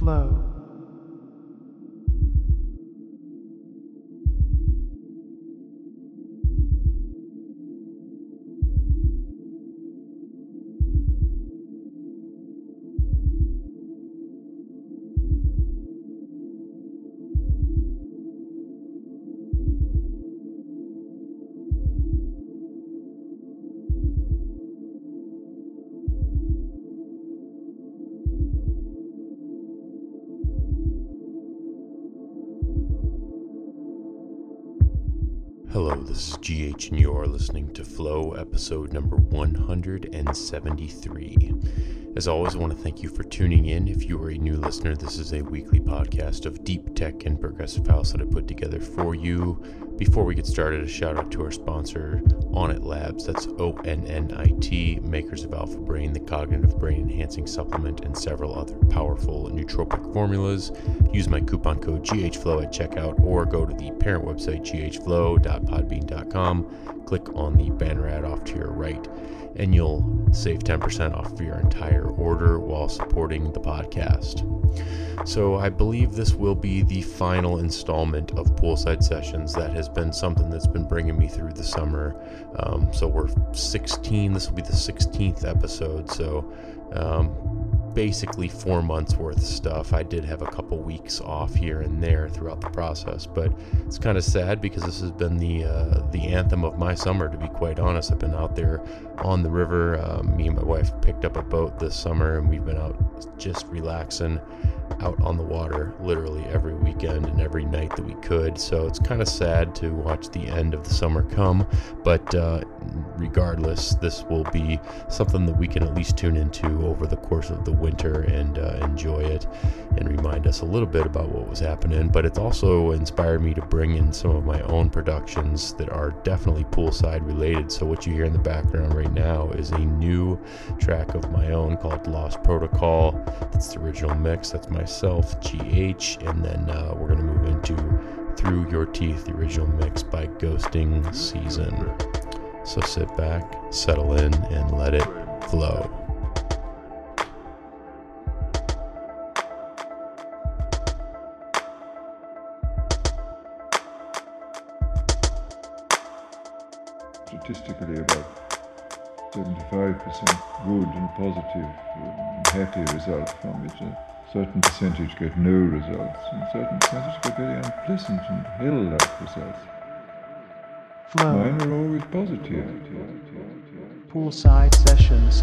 Flow. GH, and you are listening to Flow, episode number 173. As always, I want to thank you for tuning in. If you are a new listener, this is a weekly podcast of deep tech and progressive house that I put together for you. Before we get started, a shout out to our sponsor, Onnit Labs. That's O N N I T, makers of Alpha Brain, the cognitive brain enhancing supplement, and several other powerful nootropic formulas. Use my coupon code GHFlow at checkout or go to the parent website, ghflow.podbean.com. Click on the banner ad off to your right and you'll save 10% off of your entire order while supporting the podcast. So, I believe this will be the final installment of Poolside Sessions. That has been something that's been bringing me through the summer. Um, so, we're 16, this will be the 16th episode. So, um, basically four months worth of stuff. I did have a couple weeks off here and there throughout the process, but it's kind of sad because this has been the uh, the anthem of my summer. To be quite honest, I've been out there on the river. Uh, me and my wife picked up a boat this summer, and we've been out just relaxing out on the water literally every weekend and every night that we could. So it's kind of sad to watch the end of the summer come, but uh, regardless, this will be something that we can at least tune into over the course of the winter and uh, enjoy it and remind us a little bit about what was happening. But it's also inspired me to bring in some of my own productions that are definitely poolside related. So what you hear in the background right now is a new track of my own called Lost Protocol. That's the original mix. That's myself, GH, and then uh, we're gonna move into Through Your Teeth, the original mix by Ghosting Season. So sit back, settle in, and let it flow. statistically about 75% good and positive and happy result from it. Certain percentage get no results, and certain percentage get very unpleasant and hell-like results. Flow. Mine are always positive. Poolside Sessions.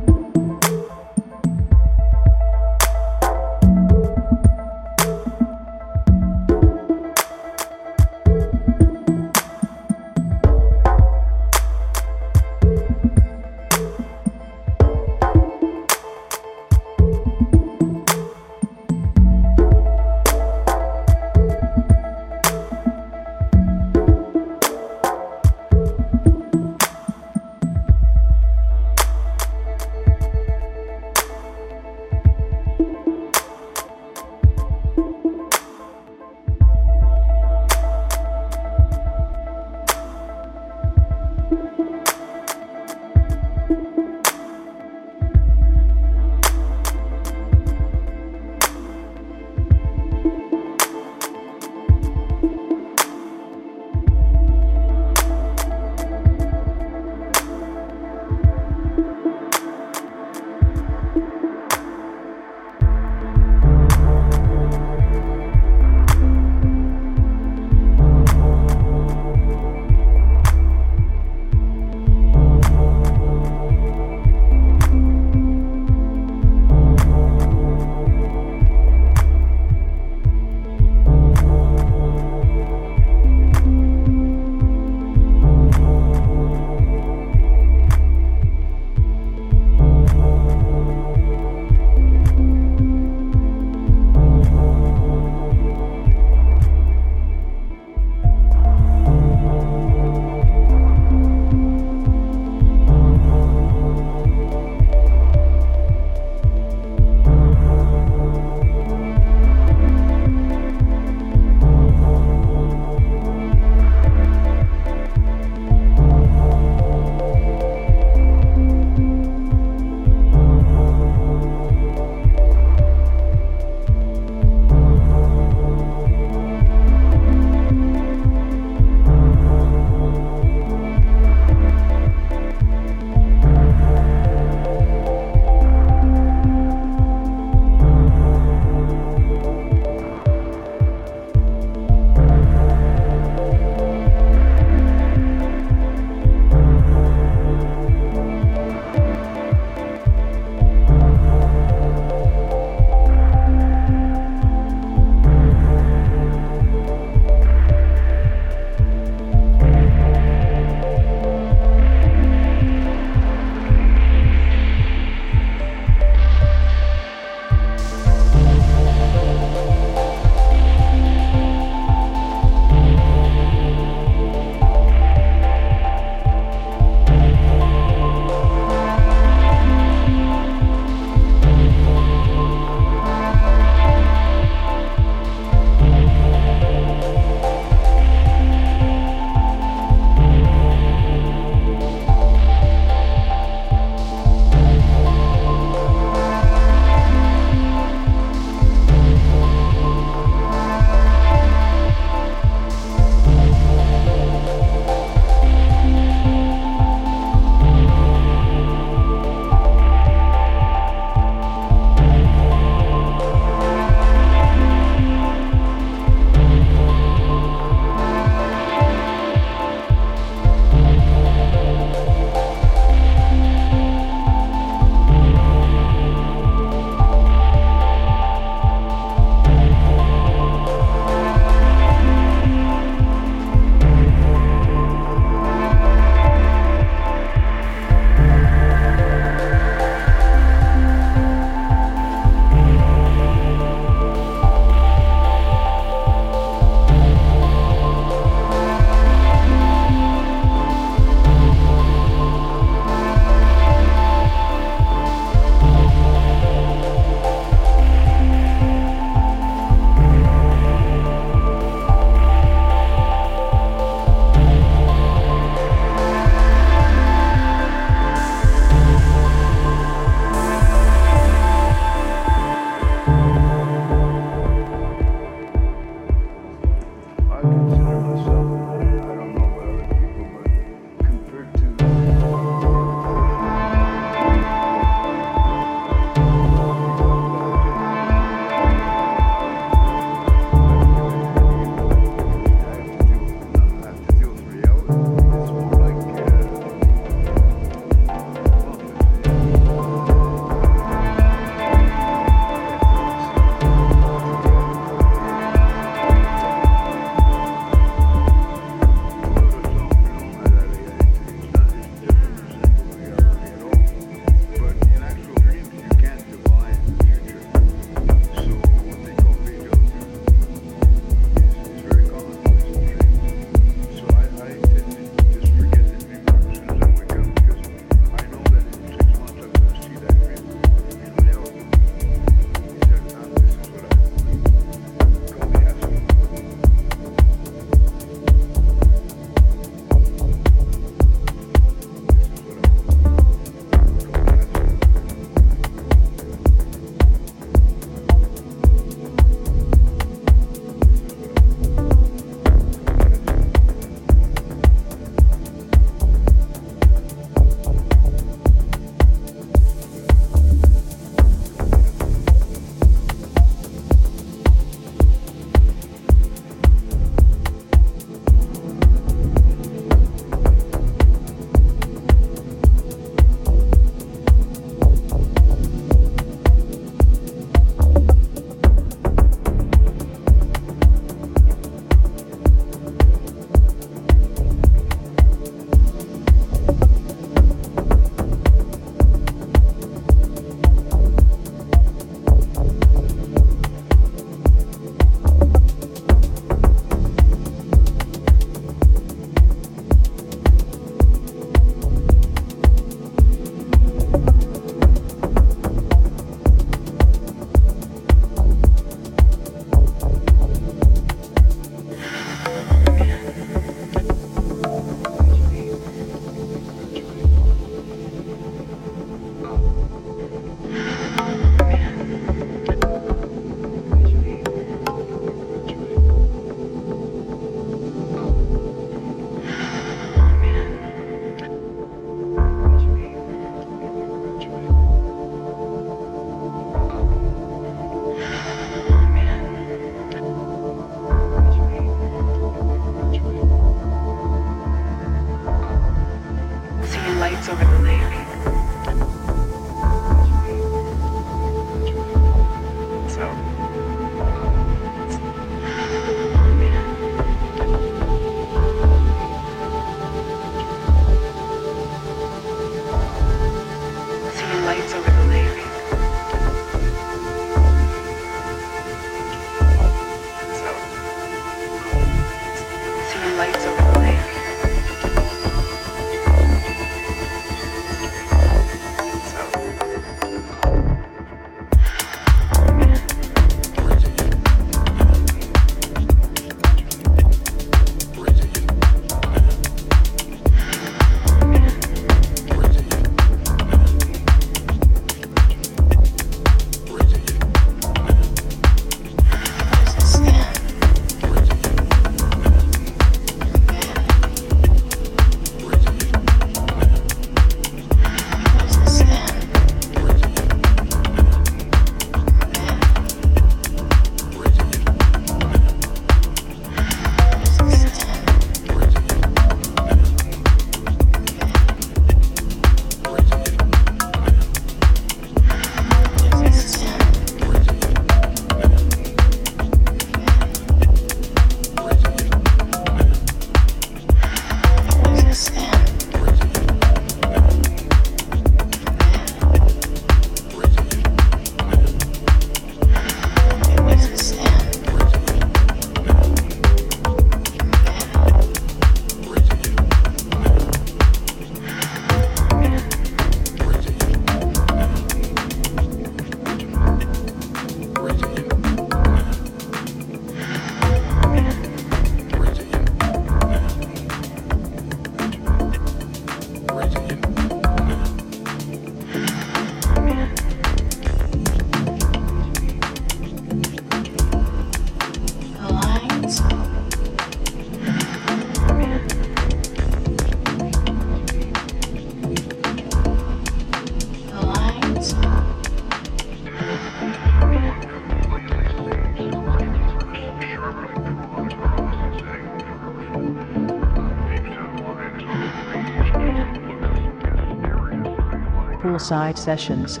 Poolside Sessions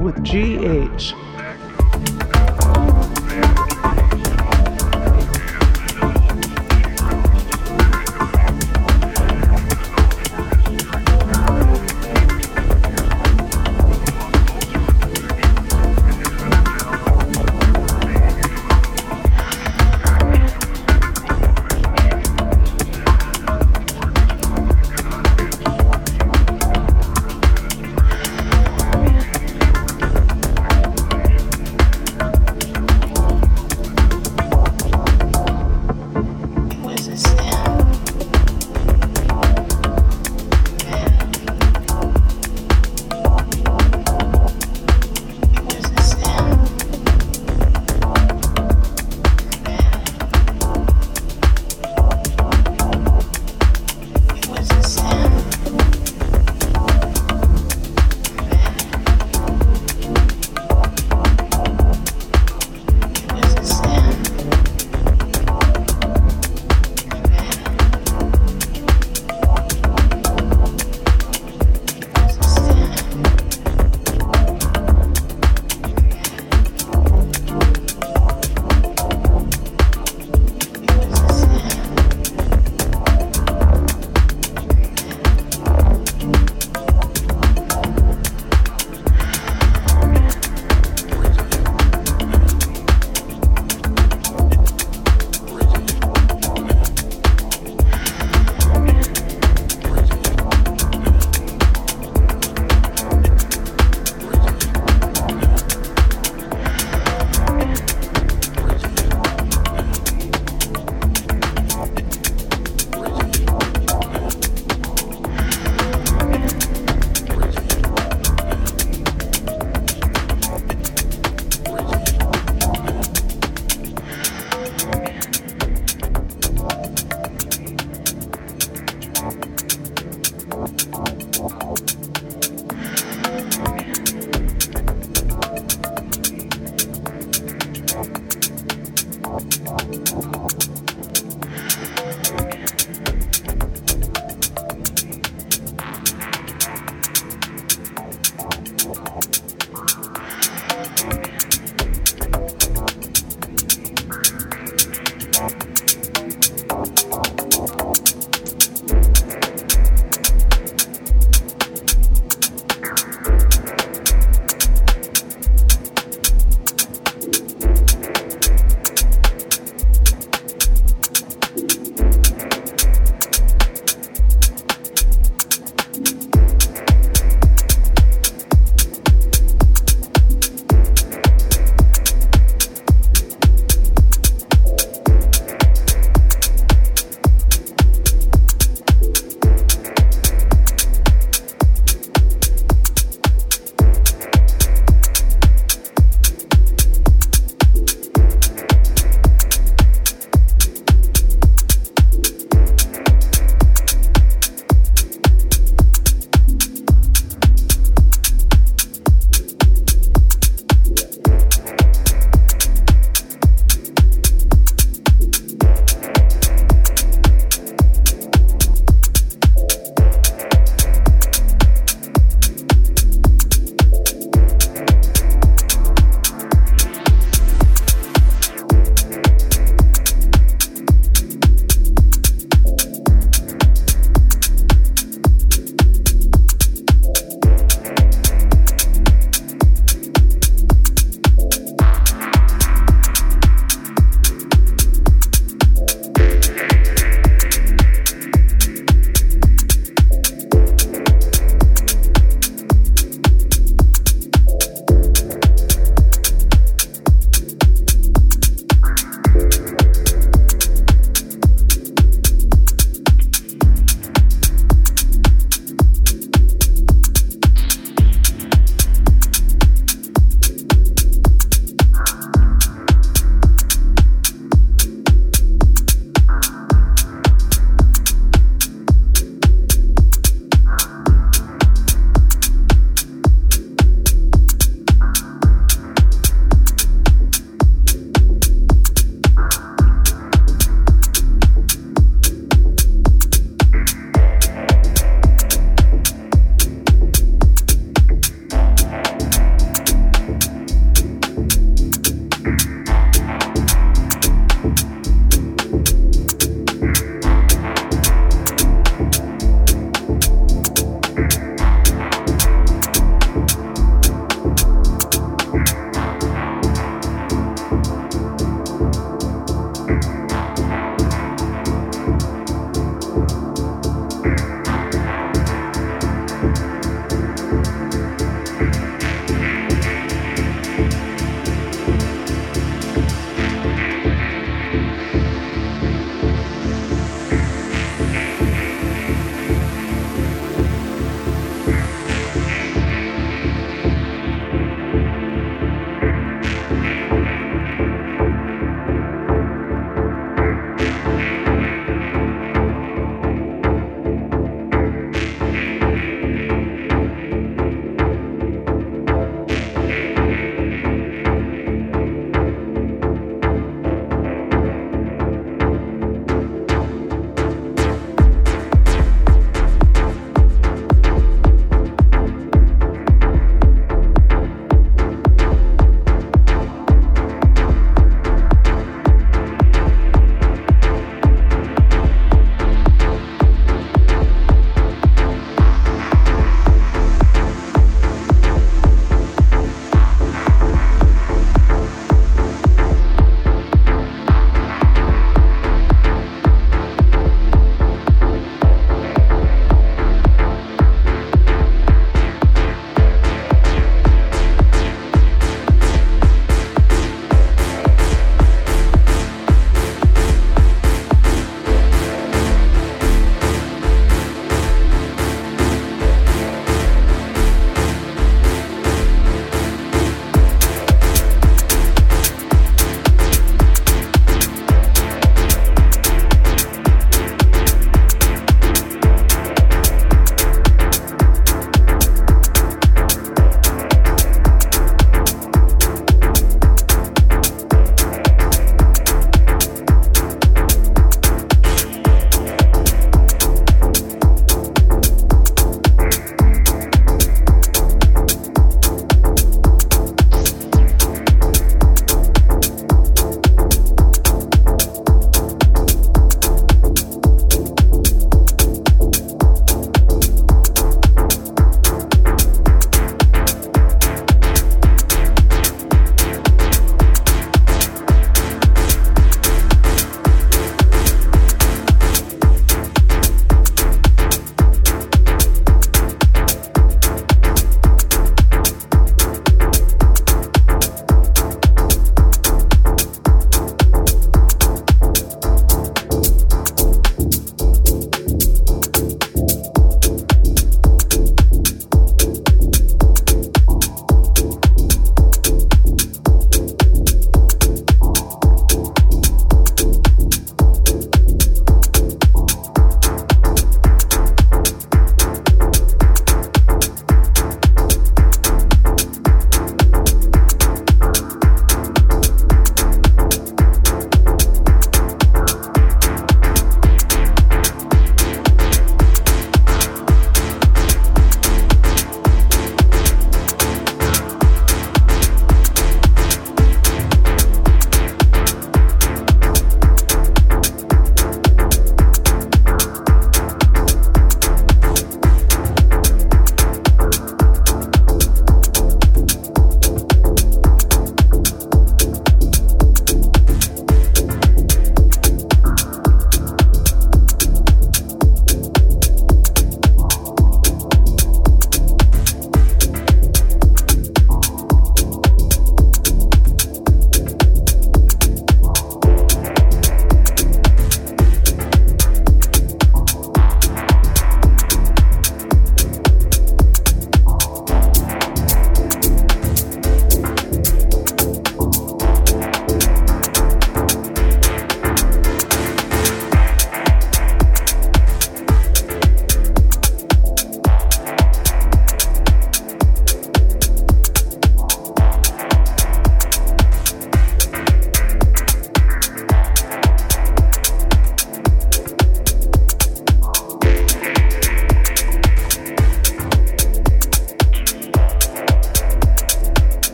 with GH.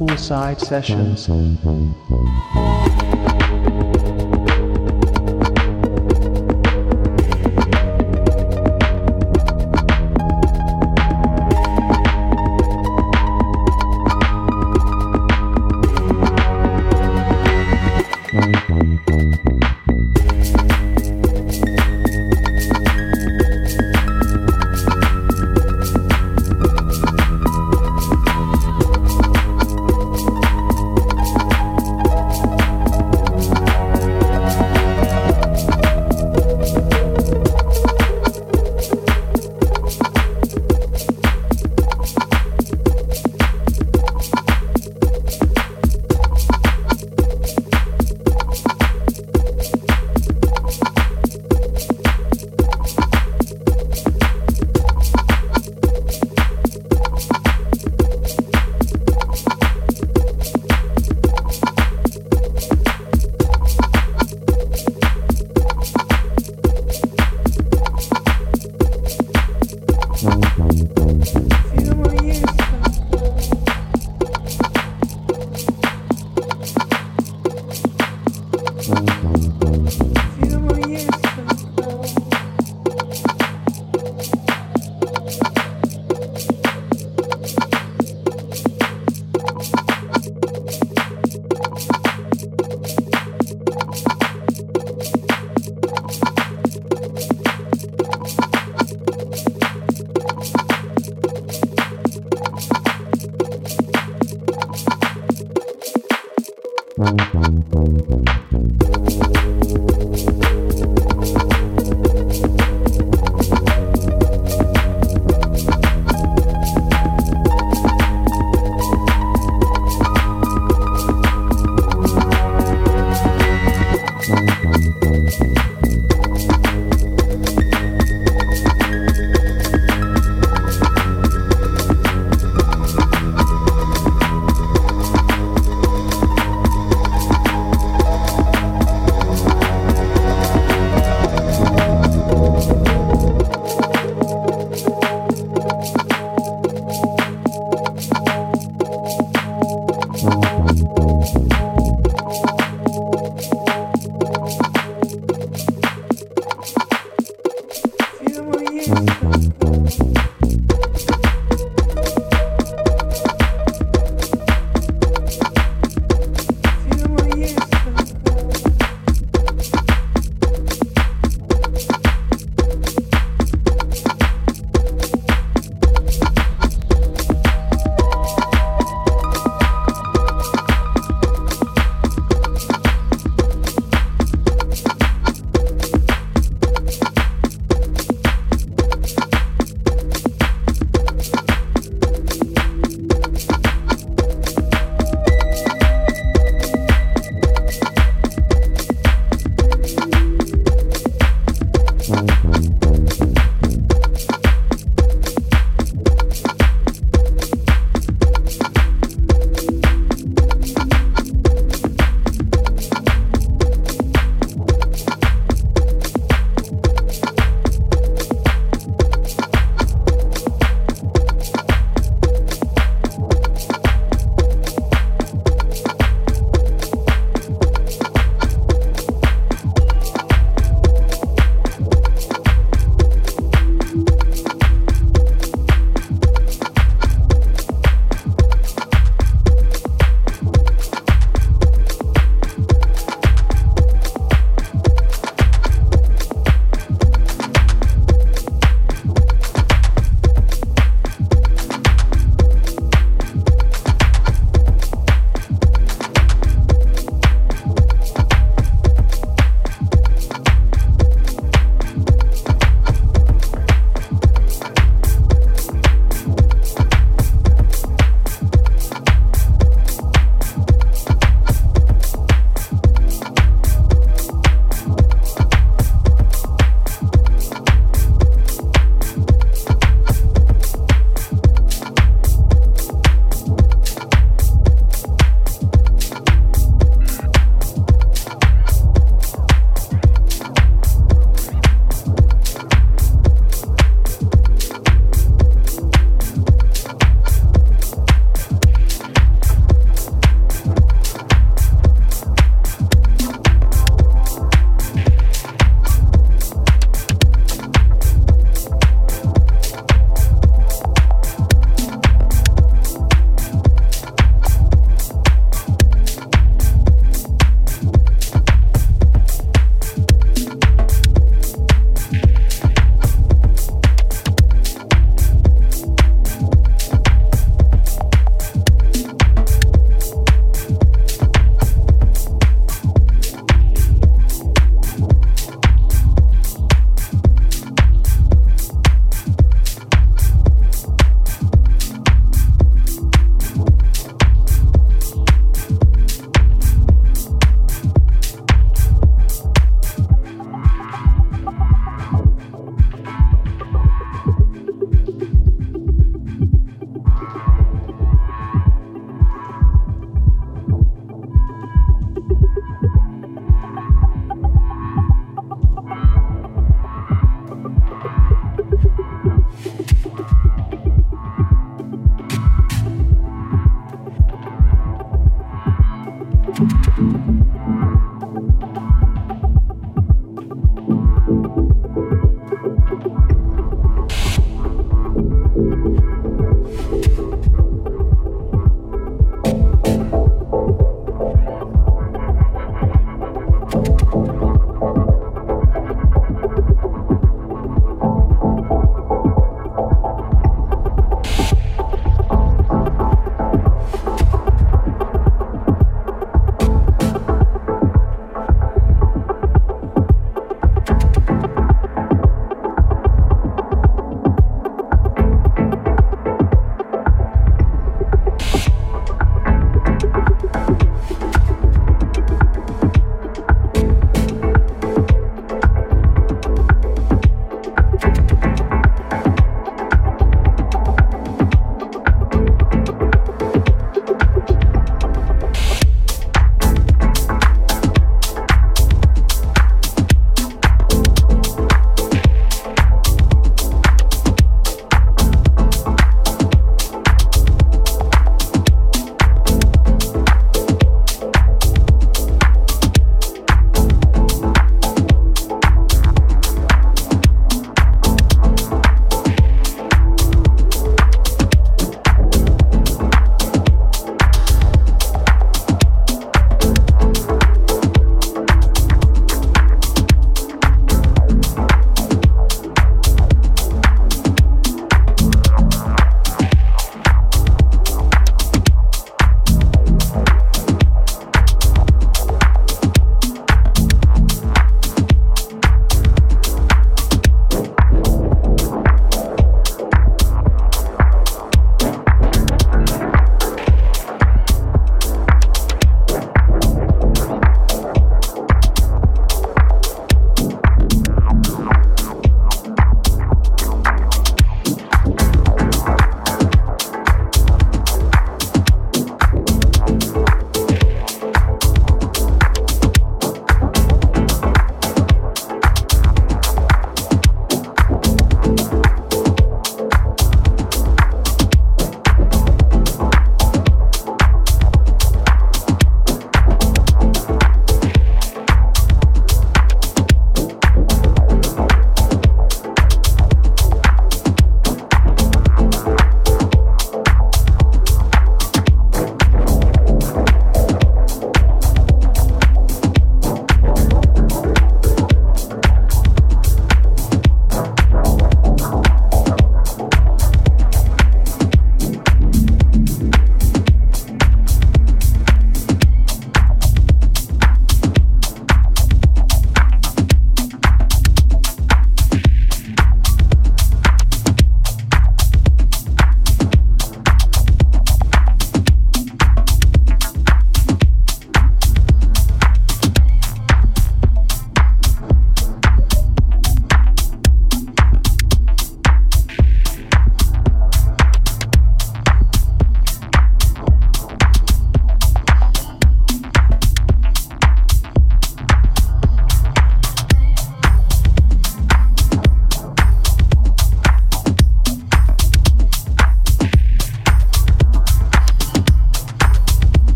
Poolside Sessions.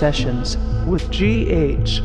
Sessions with GH.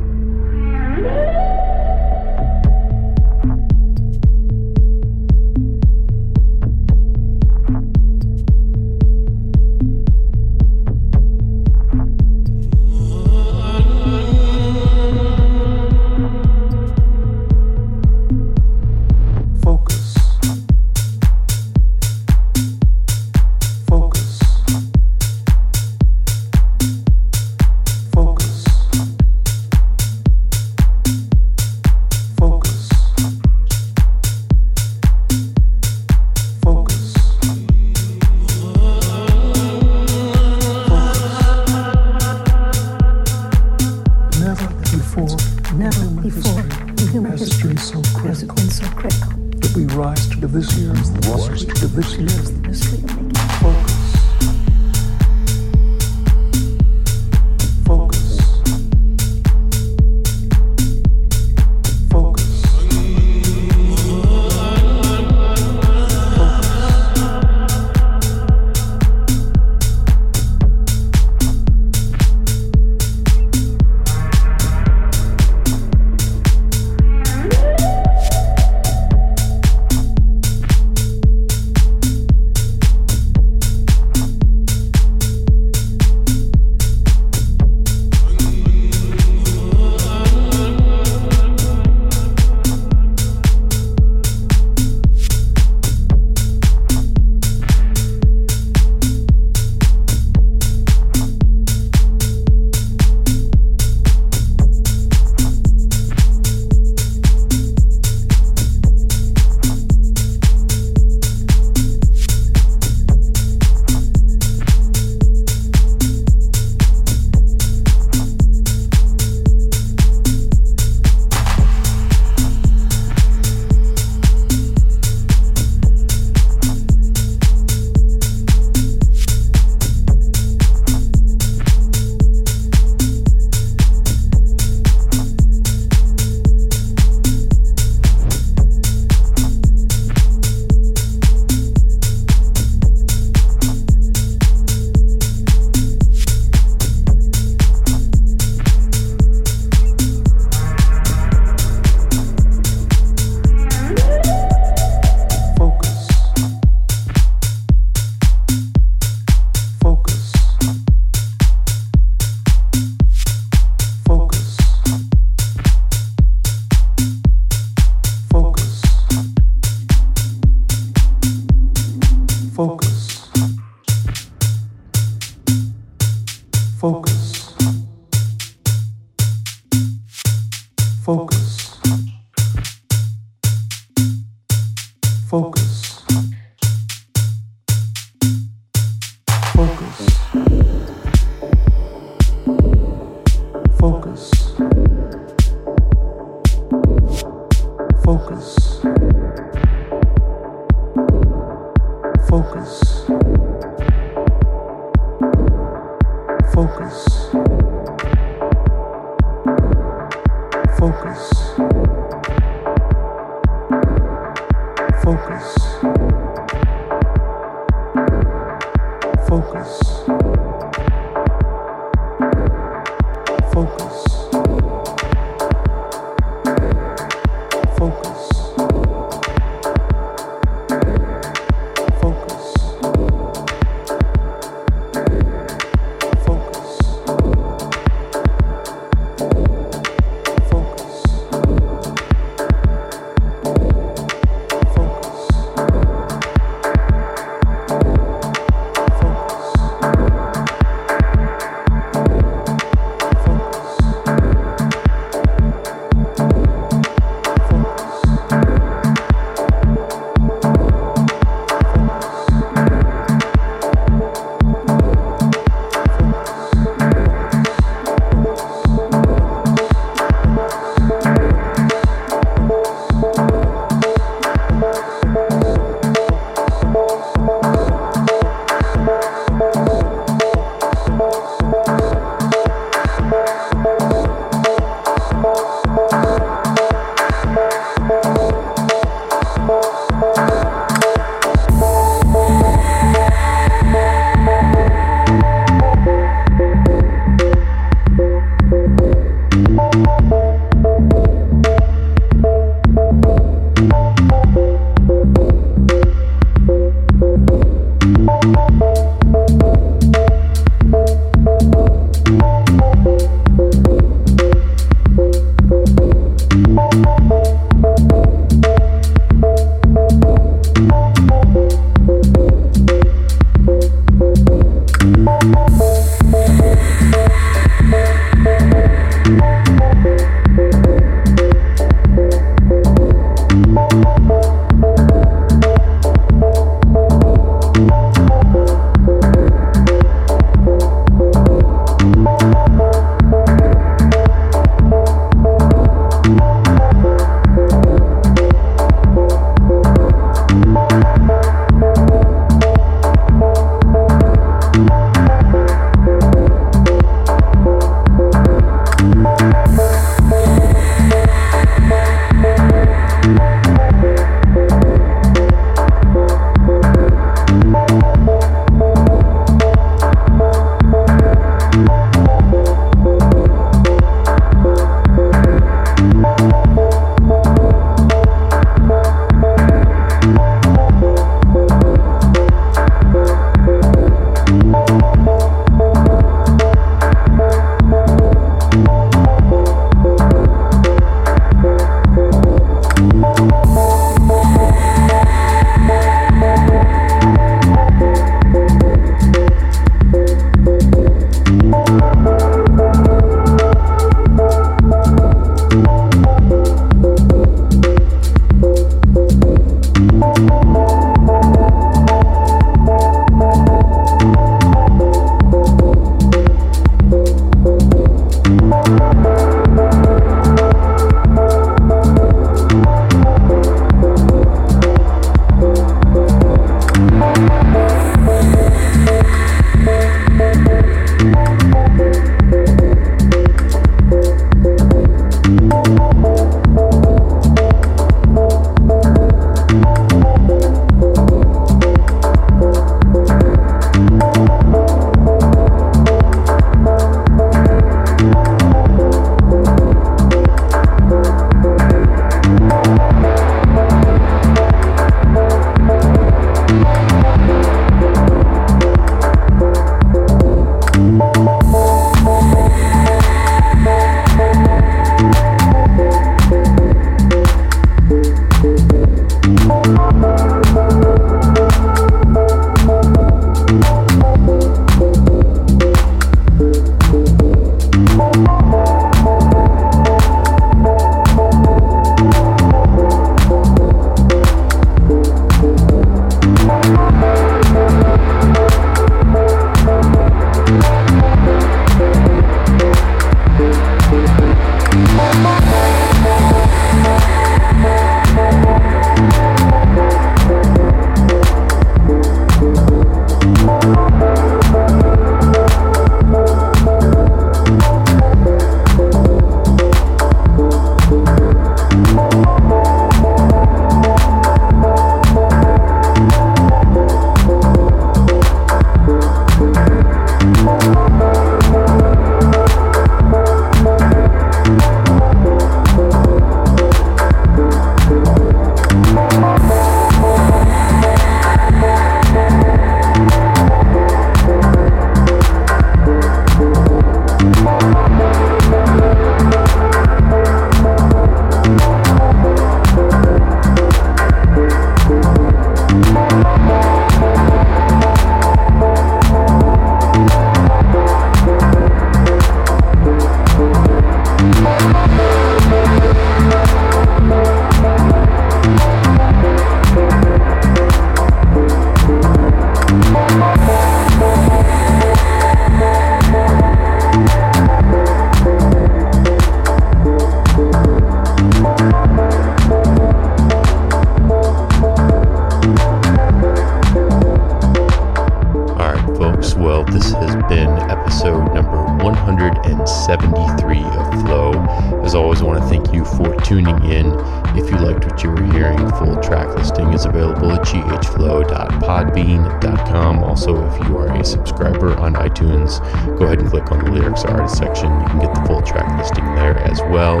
Ahead and click on the lyrics artist section. You can get the full track listing there as well.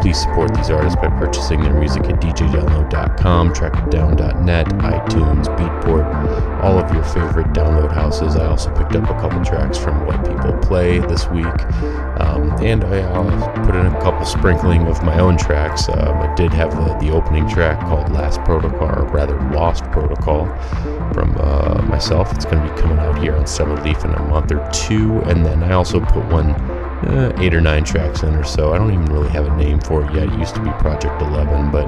Please support these artists by purchasing their music at djdownload.com, trackdown.net, iTunes, Beatport, all of your favorite download houses. I also picked up a couple tracks from What People Play this week, um, and I uh, put in a couple sprinkling of my own tracks. Um, did have the, the opening track called Last Protocol, or rather Lost Protocol, from uh, myself. It's going to be coming out here on Seven Leaf in a month or two, and then I also put one uh, eight or nine tracks in or so. I don't even really have a name for it yet. It used to be Project 11, but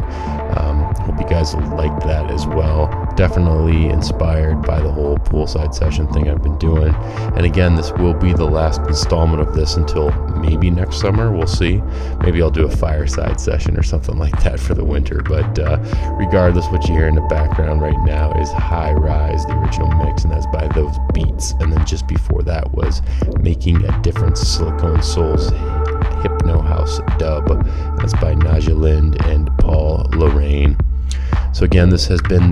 um, hope you guys liked that as well. Definitely inspired by the whole poolside session thing I've been doing. And again, this will be the last installment of this until maybe next summer. We'll see. Maybe I'll do a fireside session or something like that for the winter. But uh, regardless, what you hear in the background right now is High Rise, the original mix, and that's by those beats. And then just before that was Making a Difference, Silicone Souls Hypno House dub. That's by Naja Lind and Paul Lorraine. So, again, this has been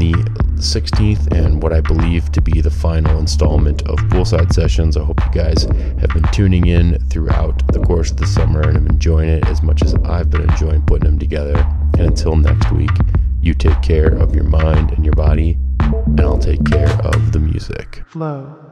the 16th and what I believe to be the final installment of Poolside Sessions. I hope you guys have been tuning in throughout the course of the summer and have enjoying it as much as I've been enjoying putting them together. And until next week, you take care of your mind and your body, and I'll take care of the music. Flow.